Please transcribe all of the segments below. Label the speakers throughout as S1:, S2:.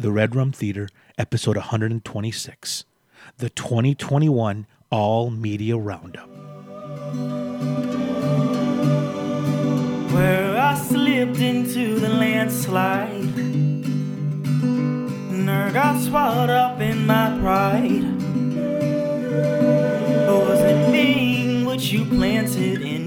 S1: the Red Theater, episode 126, the 2021 All Media Roundup.
S2: Where I slipped into the landslide. And got swallowed up in my pride. Was it being what you planted in?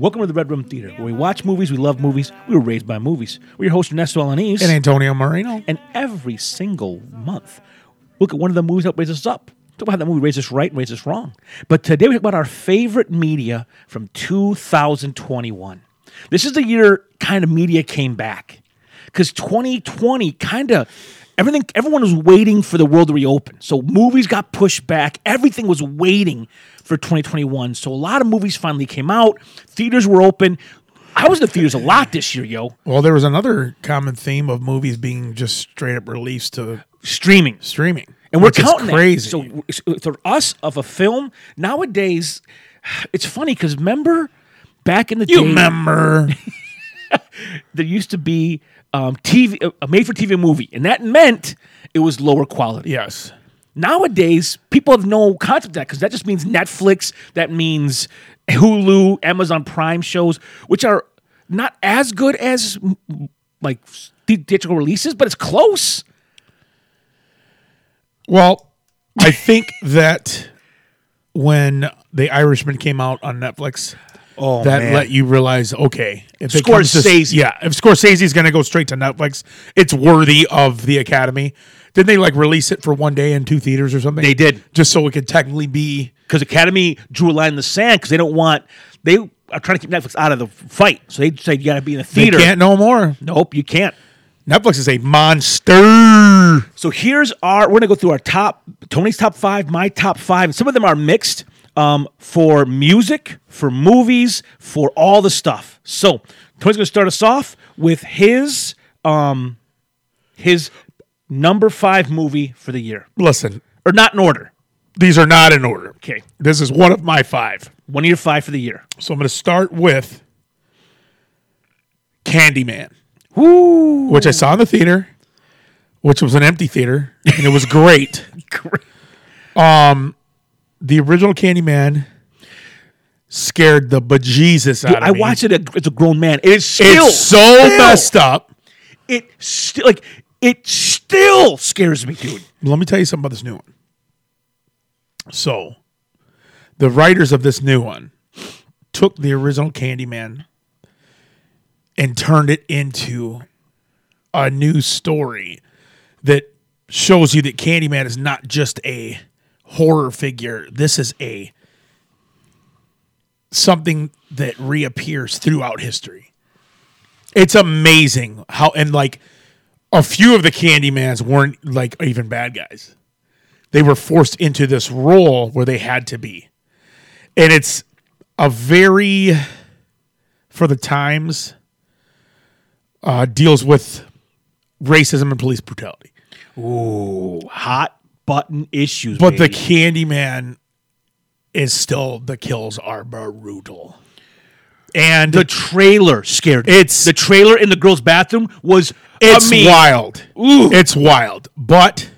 S1: Welcome to the Red Room Theater, where we watch movies, we love movies, we were raised by movies. We're your host, Ernesto Alanis.
S3: And Antonio Marino.
S1: And every single month, look at one of the movies that raises us up. Talk about how that movie raised us right and raised us wrong. But today we talk about our favorite media from 2021. This is the year kind of media came back. Because 2020 kind of everything everyone was waiting for the world to reopen. So movies got pushed back. Everything was waiting for 2021. So a lot of movies finally came out. Theaters were open. I was in the theaters a lot this year, yo.
S3: Well, there was another common theme of movies being just straight up released to
S1: Streaming.
S3: streaming.
S1: and we're counting that.
S3: crazy.
S1: So, so for us of a film nowadays, it's funny because remember back in the
S3: you
S1: day,
S3: remember?
S1: there used to be um, TV a made for TV movie, and that meant it was lower quality.
S3: yes.
S1: Nowadays, people have no concept of that because that just means Netflix. That means Hulu, Amazon Prime shows, which are not as good as like digital releases, but it's close.
S3: Well, I think that when The Irishman came out on Netflix,
S1: Oh,
S3: that
S1: man.
S3: let you realize, okay, if comes to-
S1: Scorsese.
S3: yeah, if Scorsese's going to go straight to Netflix, it's worthy of the Academy. Didn't they like release it for one day in two theaters or something?
S1: They did.
S3: just so it could technically be.
S1: because Academy drew a line in the sand because they don't want they are trying to keep Netflix out of the fight. So they said you got to be in the theater.
S3: can't no more.
S1: Nope, you can't.
S3: Netflix is a monster.
S1: So here's our we're gonna go through our top Tony's top five, my top five, and some of them are mixed um, for music, for movies, for all the stuff. So Tony's gonna start us off with his um, his number five movie for the year,
S3: Listen,
S1: or not in order.
S3: these are not in order.
S1: Okay,
S3: This is one of my five.
S1: one of your five for the year.
S3: So I'm going to start with Candyman,
S1: Woo!
S3: which I saw in the theater, which was an empty theater, and it was great. the original Candyman scared the bejesus out of me.
S1: I
S3: me.
S1: watched it as a grown man. It is still
S3: It's so
S1: still-
S3: messed up.
S1: It still like it still scares me, dude.
S3: Let me tell you something about this new one. So, the writers of this new one took the original Candyman and turned it into a new story that shows you that Candyman is not just a horror figure. This is a something that reappears throughout history. It's amazing how and like a few of the Candymans weren't like even bad guys. They were forced into this role where they had to be. And it's a very for the times uh deals with racism and police brutality.
S1: Ooh, hot button issues.
S3: But the
S1: baby.
S3: Candyman is still the kills are brutal. And
S1: the trailer scared me.
S3: It's-
S1: the trailer in the girl's bathroom was
S3: It's
S1: amazing.
S3: wild.
S1: Ooh.
S3: It's wild. But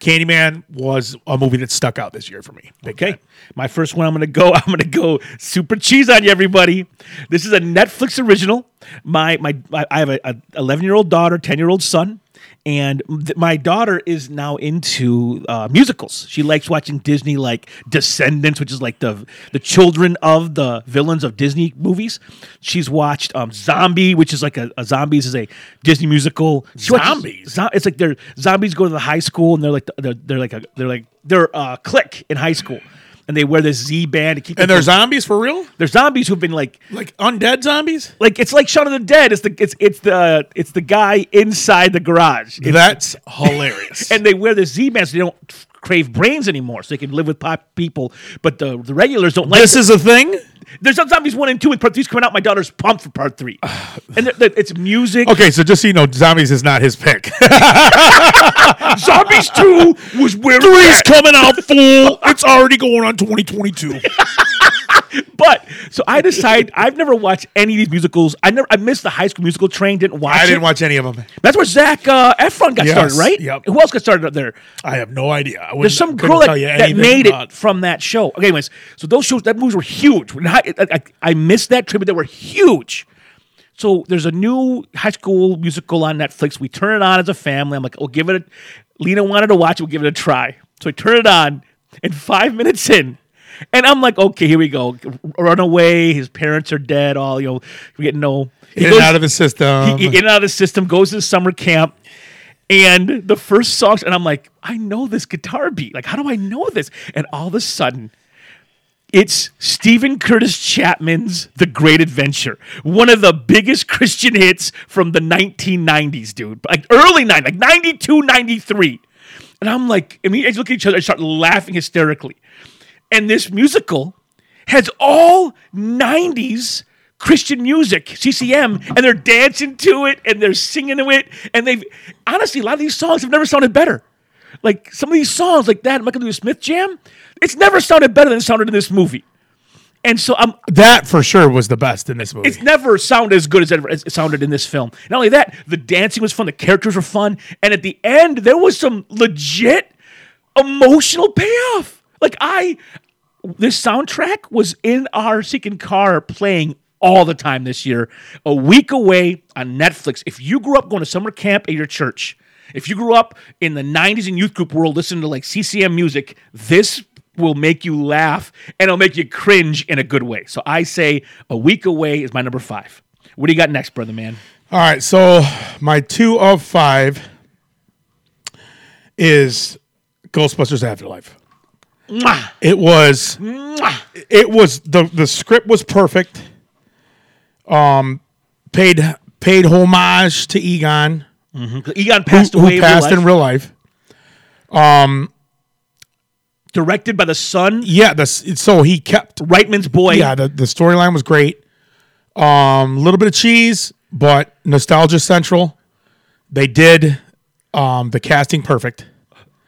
S3: Candyman was a movie that stuck out this year for me. Big
S1: Okay, my first one. I'm gonna go. I'm gonna go super cheese on you, everybody. This is a Netflix original. My my, my I have a, a 11 year old daughter, 10 year old son, and th- my daughter is now into uh, musicals. She likes watching Disney, like Descendants, which is like the the children of the villains of Disney movies. She's watched um, Zombie, which is like a, a zombies is a Disney musical. She watches-
S3: Zombies?
S1: zo- it's like they're zombies go to the high school and they're like they're, they're like a, they're like they're a clique in high school and they wear this Z band to keep
S3: And they're zombies for real?
S1: they're zombies who've been like
S3: Like undead zombies?
S1: like it's like Shaun of the Dead. It's the it's it's the it's the guy inside the garage. It's-
S3: That's hilarious.
S1: and they wear the Z bands so they don't crave brains anymore, so they can live with pop people. But the the regulars don't like.
S3: this is a thing?
S1: There's some zombies one and two, and part three's coming out. My daughter's pumped for part three, and it's music.
S3: Okay, so just so you know, zombies is not his pick.
S1: Zombies two was where
S3: Three's coming out full. It's already going on 2022.
S1: but so I decide I've never watched any of these musicals. I never I missed the High School Musical train. Didn't watch.
S3: I didn't
S1: it.
S3: watch any of them.
S1: That's where Zac uh, Efron got
S3: Yes,
S1: started, right?
S3: yep.
S1: Who else got started up there?
S3: I have no idea. I
S1: There's some girl that, that made
S3: about-
S1: it from that show. Okay, anyways, so those shows, that movies were huge. I, I, I- I missed that tribute. They were huge. So there's a new high school musical on Netflix. We turn it on as a family. I'm like, we'll give it a. Lena wanted to watch it. We'll give it a try. So we turn it on, and five minutes in, and I'm like, okay, here we go. Run away. His parents are dead. All you know, we get no. he
S3: in and out of the system.
S1: he, he- in and out of the system, goes to summer camp. And the first songs, and I'm like, I know this guitar beat. Like, how do I know this? And all of a sudden, it's Steven Curtis Chapman's The Great Adventure, one of the biggest Christian hits from the 1990s, dude. Like early 90s, like 92, 93. And I'm like, and we look at each other and start laughing hysterically. And this musical has all 90s Christian music, CCM, and they're dancing to it and they're singing to it. And they've honestly, a lot of these songs have never sounded better. Like some of these songs, like that Michael W. Smith jam, it's never sounded better than it sounded in this movie. And so I'm
S3: that for sure was the best in this movie.
S1: it's never sounded as good as it, as it sounded in this film. Not only that, the dancing was fun, the characters were fun, and at the end there was some legit emotional payoff. Like I, this soundtrack was in our seeking car playing all the time this year. A week away on Netflix. If you grew up going to summer camp at your church, if you grew up in the '90s and youth group world listening to like CCM music, this will make you laugh and it'll make you cringe in a good way. So I say a week away is my number five. What do you got next, brother man?
S3: All right, so my two of five is Ghostbusters Afterlife. It was it was the the script was perfect. Um, paid paid homage to Egon,
S1: Egon passed
S3: who
S1: away. in real
S3: passed
S1: life.
S3: in real life.
S1: Um directed by the son,
S3: Yeah, the, so he kept
S1: Reitman's boy.
S3: yeah the, the storyline was great. Um, a little bit of cheese, but nostalgia central. They did um the casting perfect.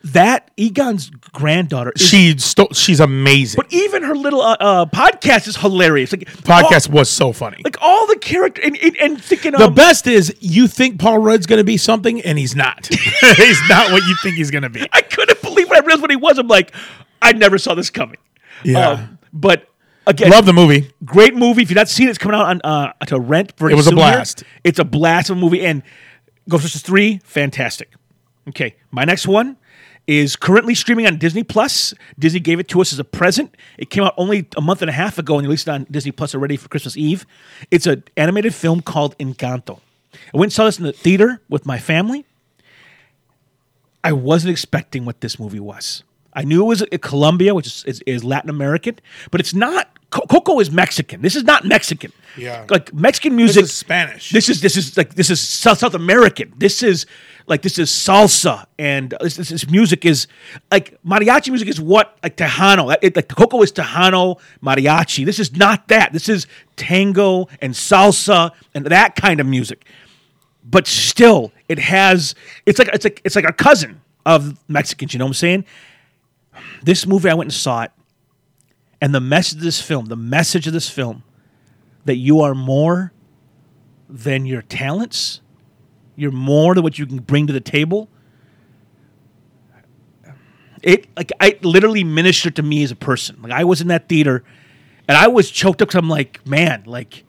S1: That Egon's granddaughter. Is,
S3: She she's amazing.
S1: but even her little uh, uh, podcast is hilarious. Like
S3: Podcast
S1: all,
S3: was so funny.
S1: like all the character and, and, and thinking
S3: The
S1: um,
S3: best is you think Paul Rudd's going to be something, and he's not. he's not what you think he's going to be.
S1: I couldn't believe when I realized what he was. I'm like, I never saw this coming.
S3: Yeah.
S1: Um, but again,
S3: Love the movie.
S1: great movie. If you've not seen it, it's coming out on uh, to rent. Very
S3: It was a
S1: here.
S3: blast.
S1: It's a blast of a movie. And Ghostbusters three, fantastic. Okay, my next one is currently streaming on Disney Plus. Disney gave it to us as a present. It came out only a month and a half ago, and released it on Disney Plus already for Christmas Eve. It's an animated film called Encanto. I went and saw this in the theater with my family. I wasn't expecting what this movie was. I knew it was a Colombia, which is, is, is Latin American, but it's not. Co- Coco is Mexican. This is not Mexican.
S3: Yeah.
S1: like Mexican music.
S3: is Spanish.
S1: This is this is like this is South, South American. This is like this is salsa, and this, this, this music is like mariachi music is what like Tejano. It, like Coco is Tejano mariachi. This is not that. This is tango and salsa and that kind of music but still it has it's like it's like it's like a cousin of Mexicans, you know what I'm saying? This movie I went and saw it, and the message of this film, the message of this film, that you are more than your talents, you're more than what you can bring to the table. It like I literally ministered to me as a person. Like I was in that theater, and I was choked up because I'm like, man, like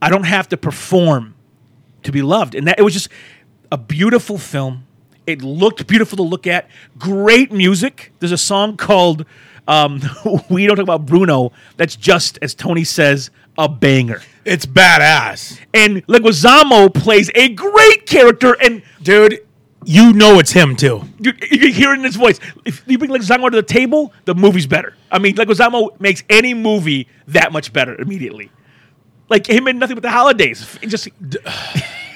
S1: I don't have to perform to be loved. And that it was just a beautiful film. It looked beautiful to look at. Great music. There's a song called um, "We Don't Talk About Bruno." That's just as Tony says, a banger.
S3: It's badass.
S1: And Leguizamo plays a great character, and
S3: Dude, you know it's him too.
S1: you, you can hear it in his voice. If you bring Leguizamo to the table, the movie's better. I mean, Leguizamo makes any movie that much better immediately. Like him in Nothing But the Holidays. It just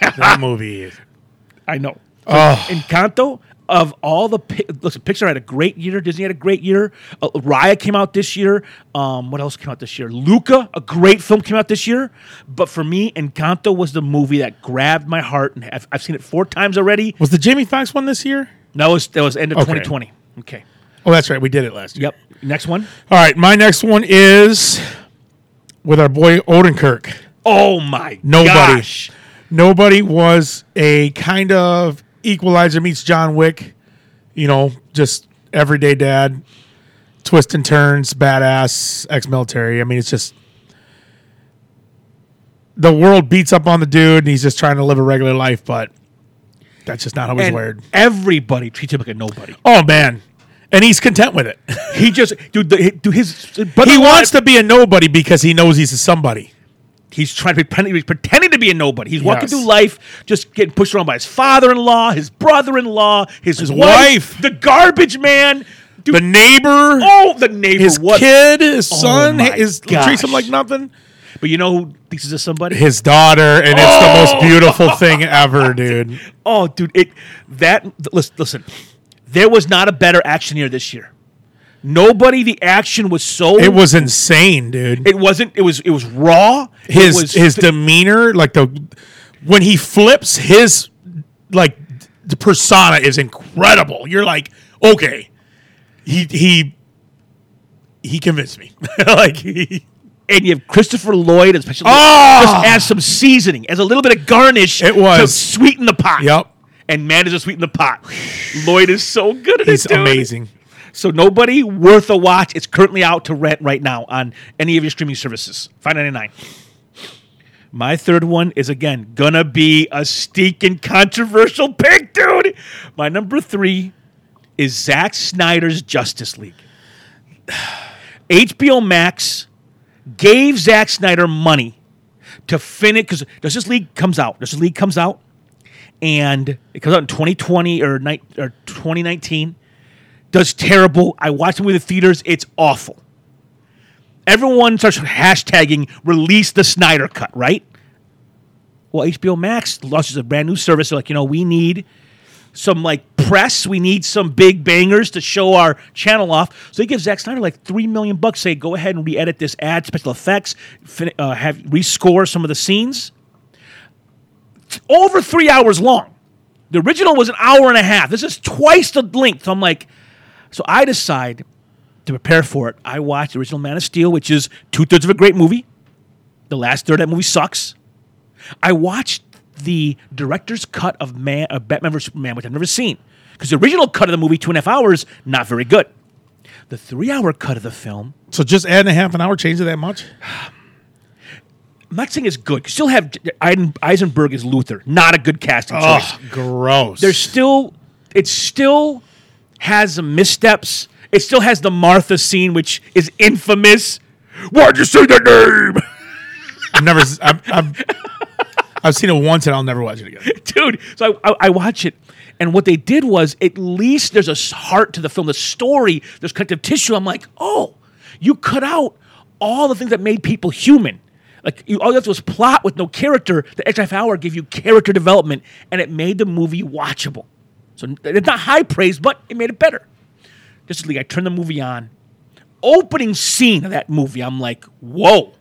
S3: That movie.
S1: I know.
S3: Oh.
S1: Encanto of all the listen, Pixar had a great year. Disney had a great year. Uh, Raya came out this year. Um, what else came out this year? Luca, a great film, came out this year. But for me, Encanto was the movie that grabbed my heart, and I've, I've seen it four times already.
S3: Was the Jamie Foxx one this year?
S1: That was that was end of
S3: Okay.
S1: 2020. Okay.
S3: Oh, that's right. We did it last year.
S1: Yep. Next one.
S3: All right. My next one is with our boy Odenkirk.
S1: Oh my
S3: Nobody.
S1: gosh.
S3: Nobody was a kind of equalizer meets John Wick. You know, just everyday dad, twist and turns, badass, ex-military. I mean, it's just the world beats up on the dude, and he's just trying to live a regular life, but that's just not how he's
S1: And
S3: wired.
S1: everybody treats him like a nobody.
S3: Oh man, and he's content with it.
S1: He just, dude, the, dude his
S3: But
S1: he
S3: wants to be a nobody because he knows he's a somebody.
S1: He's trying to pretend, he's pretending to be a nobody. He's walking
S3: Yes.
S1: through life, just getting pushed around by his father-in-law, his brother-in-law, his,
S3: His
S1: wife, the garbage man. Dude,
S3: The neighbor,
S1: oh, the neighbor.
S3: his
S1: what?
S3: kid, his oh son,
S1: my
S3: is
S1: gosh.
S3: treats him like nothing.
S1: But you know who thinks he's a somebody?
S3: His daughter, and it's the most oh! beautiful thing ever, dude.
S1: Oh, dude, it that listen, listen. There was not a better actioneer this year. Nobody. The action was so.
S3: It was insane, dude.
S1: It wasn't. It was. It was raw.
S3: His
S1: was
S3: his
S1: fi-
S3: demeanor, like the when he flips, his like the persona is incredible. You're like, okay, he he he convinced me. like he,
S1: and you have Christopher Lloyd, especially
S3: Oh!
S1: just as some seasoning, as a little bit of garnish.
S3: It was.
S1: to sweeten the pot.
S3: Yep.
S1: And man is to sweeten the pot. Lloyd is so good at
S3: he's
S1: it. dude.
S3: amazing.
S1: So nobody worth a watch. It's currently out to rent right now on any of your streaming services. Five ninety nine. My third one is again gonna be a stinking controversial pick, dude. My number three is Zack Snyder's Justice League. HBO Max gave Zack Snyder money to finish because Justice League comes out. Justice League comes out, and it comes out in 2020 or, or 2019 does terrible. I watched movie in the theaters. It's awful. Everyone starts hashtagging release the Snyder cut, right? Well, HBO Max launches a brand new service. They're like, you know, we need some like press. We need some big bangers to show our channel off. So they give Zack Snyder like three million bucks. Say, go ahead and re-edit this ad, special effects, fin- uh, have rescore some of the scenes. It's over three hours long. The original was an hour and a half. This is twice the length. So I'm like, so I decide to prepare for it. I watch the original Man of Steel, which is two thirds of a great movie. The last third of that movie sucks. I watched the director's cut of Man, of Batman vs Superman, which I've never seen, because the original cut of the movie, two and a half hours, not very good. The three-hour cut of the film,
S3: So just adding a half an hour change it that much?
S1: I'm not saying it's good. You still have Eisenberg as Luthor, not a good casting choice.
S3: Oh, gross.
S1: There's still, it's still has some missteps. It still has the Martha scene, which is infamous. Why'd you say that name?
S3: I've never I've, I've I've seen it once and I'll never watch it again.
S1: dude. So I, I, I watch it, and what they did was at least there's a heart to the film, the story, there's connective tissue. I'm like, oh, you cut out all the things that made people human. Like you, all you have to was plot with no character. The extra half hour gave you character development, and it made the movie watchable. So it's not high praise, but it made it better. Justice League. I turned the movie on. Opening scene of that movie, I'm like, whoa,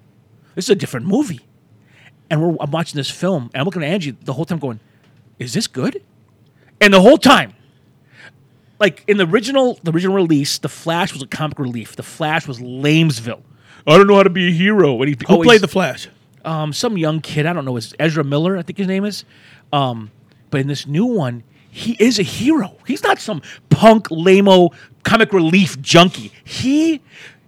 S1: this is a different movie and we're, I'm watching this film, and I'm looking at Angie the whole time, going, "Is this good?" And the whole time, like in the original, the original release, the Flash was a comic relief. The Flash was Lamesville. I don't know how to be a hero. And he
S3: Who played the Flash?
S1: um, some young kid. I don't know. It's Ezra Miller, I think his name is. Um, but in this new one, he is a hero. He's not some punk, lameo comic relief junkie. He,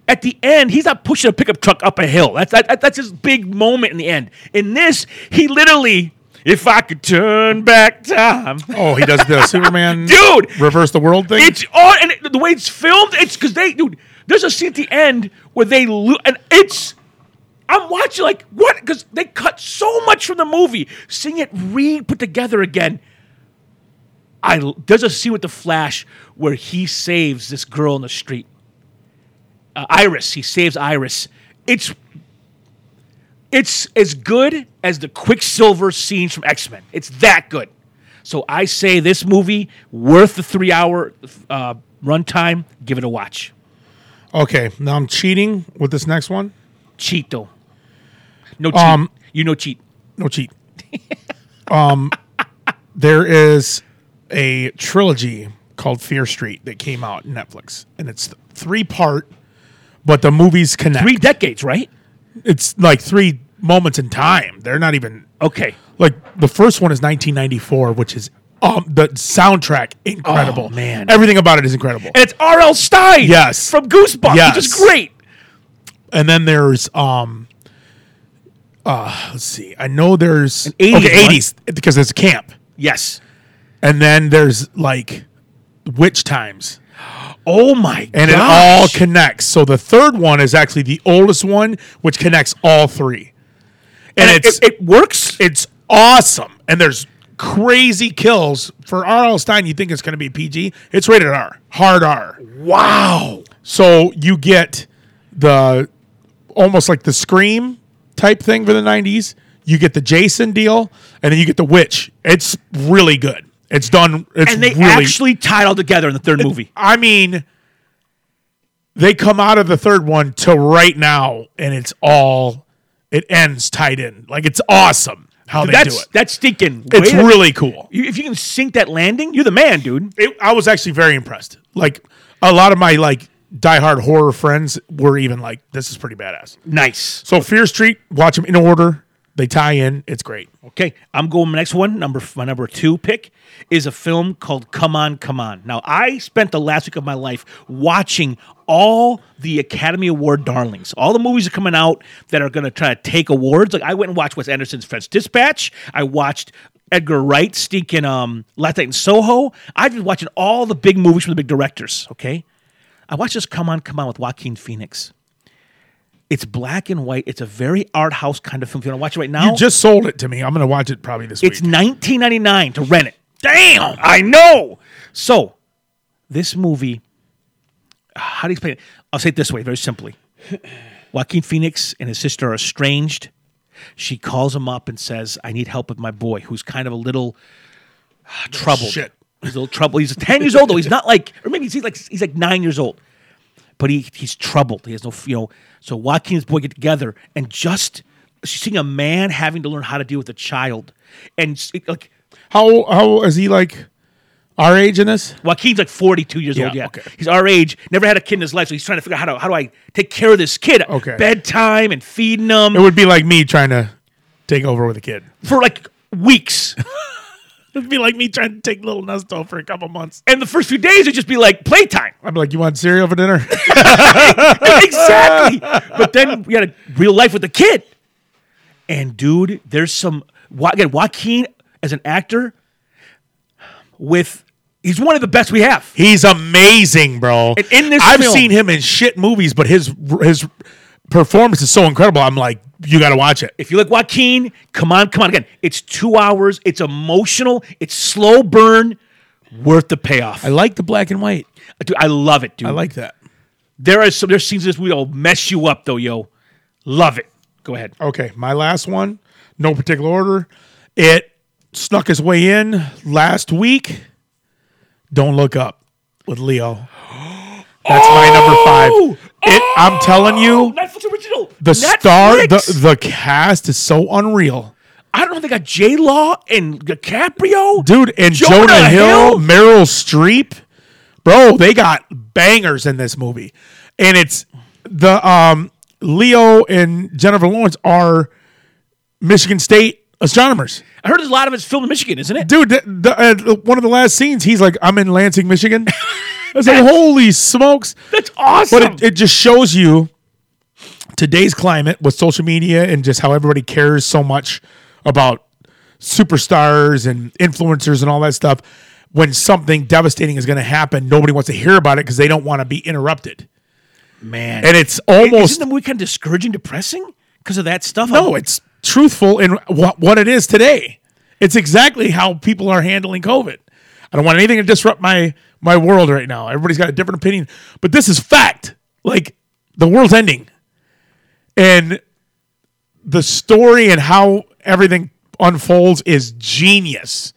S1: at the end, he's not pushing a pickup truck up a hill. That's that, that's his big moment in the end. In this, he literally, if I could turn back time,
S3: Oh, he does the Superman
S1: dude,
S3: reverse the world thing.
S1: it's on, and it- the way it's filmed, it's because they, dude. There's a scene at the end where they, and it's. I'm watching like what? Because they cut so much from the movie. Seeing it re put together again. I there's a scene with the Flash where he saves this girl in the street. Uh, Iris, he saves Iris. It's it's as good as the Quicksilver scenes from X Men. It's that good. So I say this movie worth the three hour uh, runtime. Give it a watch.
S3: okay, now I'm cheating with this next one.
S1: Cheat though. No cheat.
S3: Um,
S1: you no cheat.
S3: No cheat. um, there is a trilogy called Fear Street that came out on Netflix, and it's three part, but the movies connect.
S1: Three decades, right?
S3: It's like three moments in time. They're not even
S1: Okay.
S3: like the first one is 1994, which is um the soundtrack incredible.
S1: Oh, man.
S3: everything about it is incredible.
S1: And it's R.L. Stine.
S3: Yes.
S1: From Goosebumps,
S3: Yes.
S1: which is great.
S3: and then there's um uh let's see i know there's
S1: 80s
S3: okay
S1: one.
S3: 80s because it's camp
S1: Yes.
S3: And then there's like witch times
S1: Oh my
S3: and it all connects so the third one is actually the oldest one which connects all three and,
S1: and
S3: it's
S1: it, it works.
S3: it's awesome and there's crazy kills for R.L. Stine you think it's going to be PG it's rated R hard R
S1: wow.
S3: So you get the almost like the Scream type thing for the 90s. You get the Jason deal, and then you get the Witch. It's really good. It's done. It's
S1: And they
S3: really.
S1: actually tied all together in the third movie.
S3: I mean, they come out of the third one to right now, and it's all. It ends tied in. Like it's awesome how they do it.
S1: that's stinking.
S3: It's really cool.
S1: You, if you can sink that landing, you're the man, dude.
S3: It, I was actually very impressed. Like a lot of my like diehard horror friends were even like, "This is pretty badass."
S1: Nice.
S3: So Fear Street, watch them in order. They tie in. It's great.
S1: Okay, I'm going. Next one, number my number two pick, is a film called Come On, Come On. Now, I spent the last week of my life watching all the Academy Award darlings, all the movies are coming out that are going to try to take awards. Like I went and watched Wes Anderson's French Dispatch. I watched Edgar Wright sneaking um, Last Night in Soho. I've been watching all the big movies from the big directors. Okay, I watched this Come On, Come On with Joaquin Phoenix. It's black and white. It's a very art house kind of film. If you want to watch it right now,
S3: You just sold it to me. I'm going to watch it probably this week.
S1: it's
S3: week.
S1: 19.99 to rent it. Damn, I know. So, this movie, how do you explain it? I'll say it this way, very simply. Joaquin Phoenix and his sister are estranged. She calls him up and says, "I need help with my boy, who's kind of a little ah, troubled.
S3: Shit.
S1: He's a little troubled. He's 10 years old though. He's not like, or maybe he's like he's like nine years old, but he he's troubled. He has no, you know. So Joaquin and his boy get together and just she's seeing a man having to learn how to deal with a child, and like
S3: How how is he like our age in this?
S1: Joaquin's like 42 years
S3: Yeah,
S1: old. Yeah.
S3: okay.
S1: He's our age, never had a kid in his life. So he's trying to figure out how, to, how do I take care of this kid?
S3: Okay.
S1: Bedtime and feeding him
S3: It would be like me trying to take over with a kid.
S1: for like weeks.
S3: It'd be like me trying to take little Nesto for a couple months.
S1: and the first few days it'd just be like playtime.
S3: I'd be like, "You want cereal for dinner?"
S1: exactly. But then we had a real life with the kid. And dude, there's some again Joaquin as an actor with he's one of the best we have.
S3: He's amazing, bro.
S1: And in this
S3: I've
S1: film-
S3: seen him in shit movies, but his his performance is so incredible. I'm like, you got to watch it.
S1: If you like Joaquin, come on, come on again. It's two hours. It's emotional. It's slow burn. Worth the payoff.
S3: I like the black and white.
S1: Dude, I love it, dude.
S3: I like that.
S1: there are some there's scenes in this movie that'll mess you up though, yo. Love it. Go ahead.
S3: Okay, my last one, no particular order. It snuck its way in last week. Don't look up with Leo. That's my number five. It, I'm telling you,
S1: Netflix original.
S3: the star, the the cast is so unreal,
S1: I don't know they got J Law and DiCaprio.
S3: dude. And
S1: Jonah
S3: Jonah,
S1: Hill?
S3: Hill, Meryl Streep, bro, they got bangers in this movie, and it's the um Leo and Jennifer Lawrence are Michigan State astronomers.
S1: I heard there's a lot of it's filmed in Michigan, isn't it?
S3: dude. The, the, uh, one of the last scenes, he's like, "I'm in Lansing, Michigan." I was like, "Holy smokes!"
S1: That's awesome.
S3: But it, it just shows you today's climate with social media and just how everybody cares so much about superstars and influencers and all that stuff. When something devastating is going to happen, nobody wants to hear about it because they don't want to be interrupted.
S1: Man.
S3: And it's
S1: Isn't
S3: almost
S1: the movie kind of discouraging, depressing because of that stuff?
S3: no, it's truthful in what, what it is today. It's exactly how people are handling COVID. I don't want anything to disrupt my my world right now. Everybody's got a different opinion, but this is fact. Like the world's ending, and the story and how everything unfolds is genius,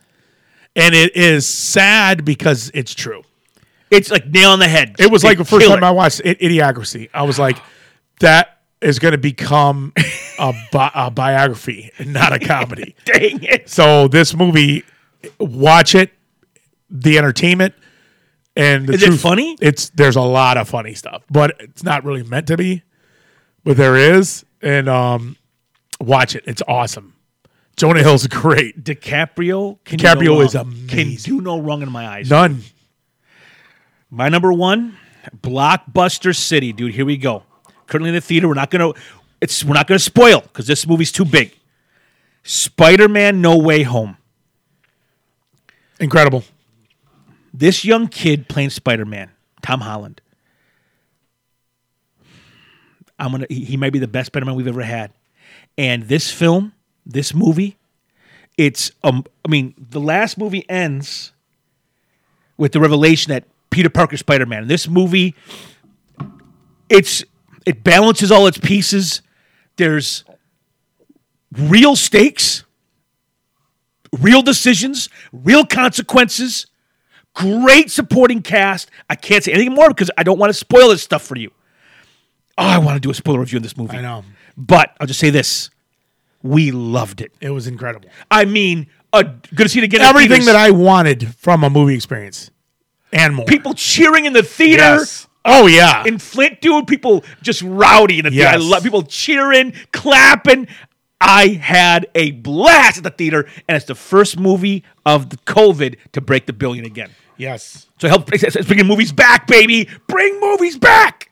S3: and it is sad because it's true.
S1: It's like nail on the head.
S3: It was like the first time
S1: it.
S3: I watched I- Idiocracy. I was like, that is going to become a, bi- a biography, not a comedy.
S1: Dang it.
S3: so this movie, watch it, the entertainment, and the
S1: Is it funny?
S3: It's there's a lot of funny stuff, but it's not really meant to be. But there is, and um, watch it. It's awesome. Jonah Hill's great.
S1: DiCaprio can
S3: DiCaprio
S1: do no
S3: is
S1: wrong. Can do no wrong in my eyes.
S3: None.
S1: My number one, Blockbuster City, dude. Here we go. Currently in the theater. We're not gonna. It's we're not gonna spoil because this movie's too big. Spider-Man: No Way Home.
S3: Incredible.
S1: This young kid playing Spider-Man, Tom Holland. I'm gonna. He, he might be the best Spider-Man we've ever had, and this film, this movie, it's um. I mean, the last movie ends with the revelation that Peter Parker's Spider-Man. This movie, it's it balances all its pieces. There's real stakes, real decisions, real consequences. Great supporting cast. I can't say anything more because I don't want to spoil this stuff for you. Oh, I want to do a spoiler review on this movie.
S3: I know.
S1: But I'll just say this. We loved it.
S3: It was incredible.
S1: I mean, a, good to see it again.
S3: Everything that I wanted from a movie experience and more.
S1: people cheering in the theater.
S3: Yes. Oh yeah.
S1: In Flint, dude, people just rowdy in the theater. I love people cheering, clapping. I had a blast at the theater, and it's the first movie of the COVID to break the billion again.
S3: yes.
S1: So help it's, bringing movies back, baby. Bring movies back.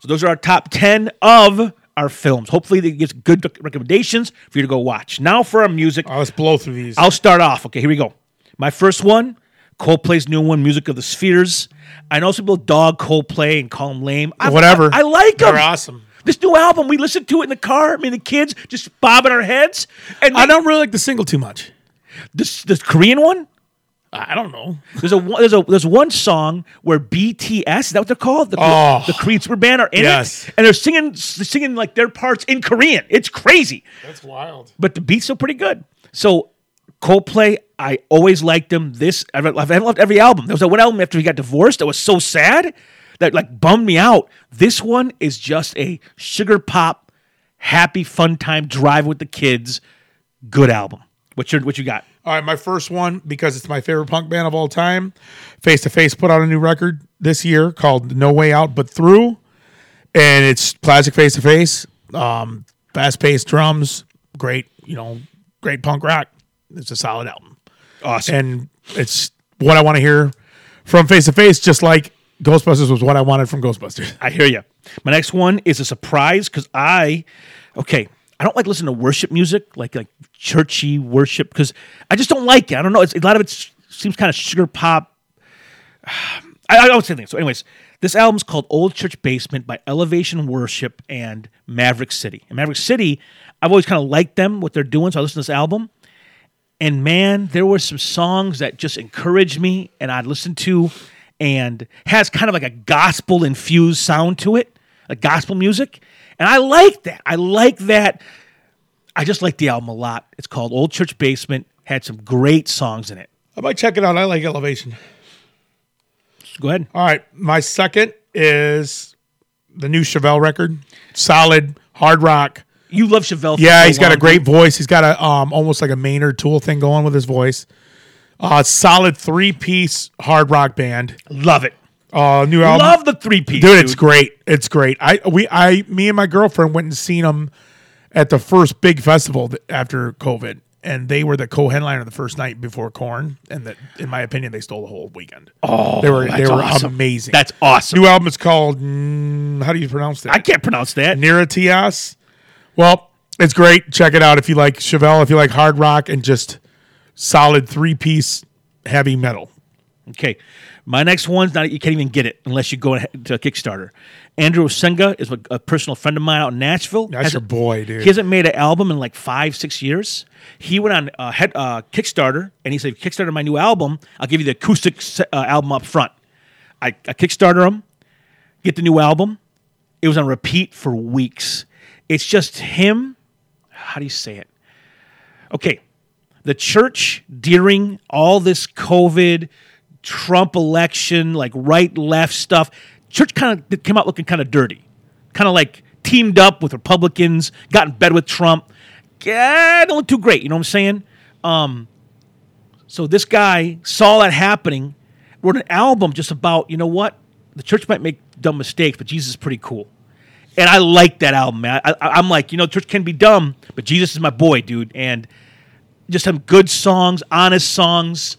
S1: So those are our top ten of our films. Hopefully, they get good recommendations for you to go watch. Now for our music.
S3: Oh, let's blow through these.
S1: I'll start off. Okay, here we go. My first one, Coldplay's new one, Music of the Spheres. I know some people dog Coldplay and call them lame. I,
S3: Whatever.
S1: I, I like them.
S3: They're awesome.
S1: This new album, we listened to it in the car. I mean, the kids just bobbing our heads. And
S3: I don't really like the single too much.
S1: this this Korean one.
S3: I don't know.
S1: There's a one- there's a there's one song where BTS is that what they're called the,
S3: Oh.
S1: the Korean super band are in
S3: Yes.
S1: it and they're singing they're singing like their parts in Korean. It's crazy.
S3: That's wild.
S1: but the beat's still pretty good. So Coldplay, I always liked them. This I've, I've loved every album. There was that one album after he got divorced that was so sad that like bummed me out. This one is just a sugar pop, happy fun time drive with the kids. Good album. What's your what you got?
S3: All right, my first one because it's my favorite punk band of all time. Face to Face put out a new record this year called No Way Out But Through, and it's classic Face to Face. Um, fast paced drums, great, you know, great punk rock. It's a solid album,
S1: Awesome.
S3: and it's what I want to hear from Face to Face. Just like Ghostbusters was what I wanted from Ghostbusters.
S1: I hear you. My next one is a surprise because I, okay, I don't like listening to worship music, like like churchy worship, because I just don't like it. I don't know. It's, a lot of it seems kind of sugar pop. I, I don't say things. So, anyways, this album's called Old Church Basement by Elevation Worship and Maverick City. And Maverick City, I've always kind of liked them, what they're doing. So I listened to this album. And man, there were some songs that just encouraged me and I'd listen to and has kind of like a gospel infused sound to it, like gospel music. And I like that. I like that. I just like the album a lot. It's called Old Church Basement, had some great songs in it.
S3: I might check it out. I like Elevation.
S1: Go ahead.
S3: All right, my second is the new Chevelle record. Solid hard rock.
S1: You love Chevelle.
S3: Yeah, he's got a great voice. He's got a um almost like a Maynard Tool thing going with his voice. Uh, solid three piece hard rock band.
S1: Love it.
S3: Uh, new album.
S1: Love the three piece.
S3: dude, it's great. It's great. I we I me and my girlfriend went and seen them at the first big festival after COVID, and they were the co-headliner the first night before Korn, and that in my opinion they stole the whole weekend. Oh, they were they were
S1: awesome.
S3: amazing.
S1: That's awesome.
S3: new album is called mm, how do you pronounce that?
S1: I can't pronounce that.
S3: NIRATIAS. Well, it's great. Check it out if you like Chevelle, if you like hard rock and just solid three piece heavy metal.
S1: Okay. My next one's not, you can't even get it unless you go to Kickstarter. Andrew Senga is a, a personal friend of mine out in Nashville.
S3: That's your boy, dude.
S1: He hasn't made an album in like five, six years. He went on uh, head, uh, Kickstarter and he said, Kickstarter my new album. I'll give you the acoustic uh, album up front. I, I Kickstarter him, get the new album. It was on repeat for weeks. It's just him. How do you say it? Okay. The church during all this COVID, Trump election, like right left stuff, church kind of came out looking kind of dirty, kind of like teamed up with Republicans, got in bed with Trump. Yeah, don't look too great. You know what I'm saying? Um, so this guy saw that happening, wrote an album just about you know what the church might make dumb mistakes, but Jesus is pretty cool. and I like that album, man. I, I'm like, you know, church can be dumb, but Jesus is my boy, dude, and just some good songs, honest songs.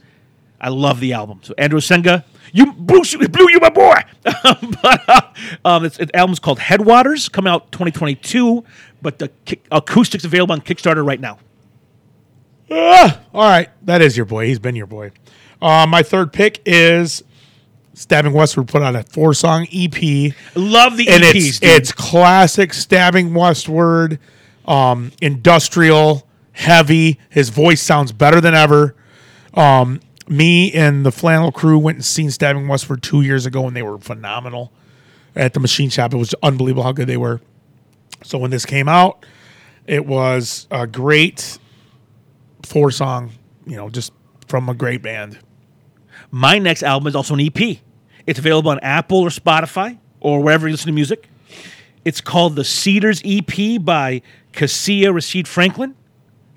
S1: I love the album. So Andrew Senga, you Bruce, you blew you my boy. but uh, um, it's, the album's called Headwaters, coming out 2022. But the kick, acoustics available on Kickstarter right now.
S3: Ah, all right, that is your boy. He's been your boy. Uh, my third pick is Stabbing Westward put out a four song EP.
S1: Love the
S3: and
S1: EPs,
S3: it's it's classic stabbing westward, um, industrial, heavy. His voice sounds better than ever. Um, me and the flannel crew went and seen stabbing westward two years ago, and they were phenomenal at the machine shop. It was unbelievable how good they were. So when this came out, it was a great four song, you know, just from a great band.
S1: My next album is also an EP. It's available on Apple or Spotify or wherever you listen to music. It's called The Cedars EP by Cassia Rashid Franklin.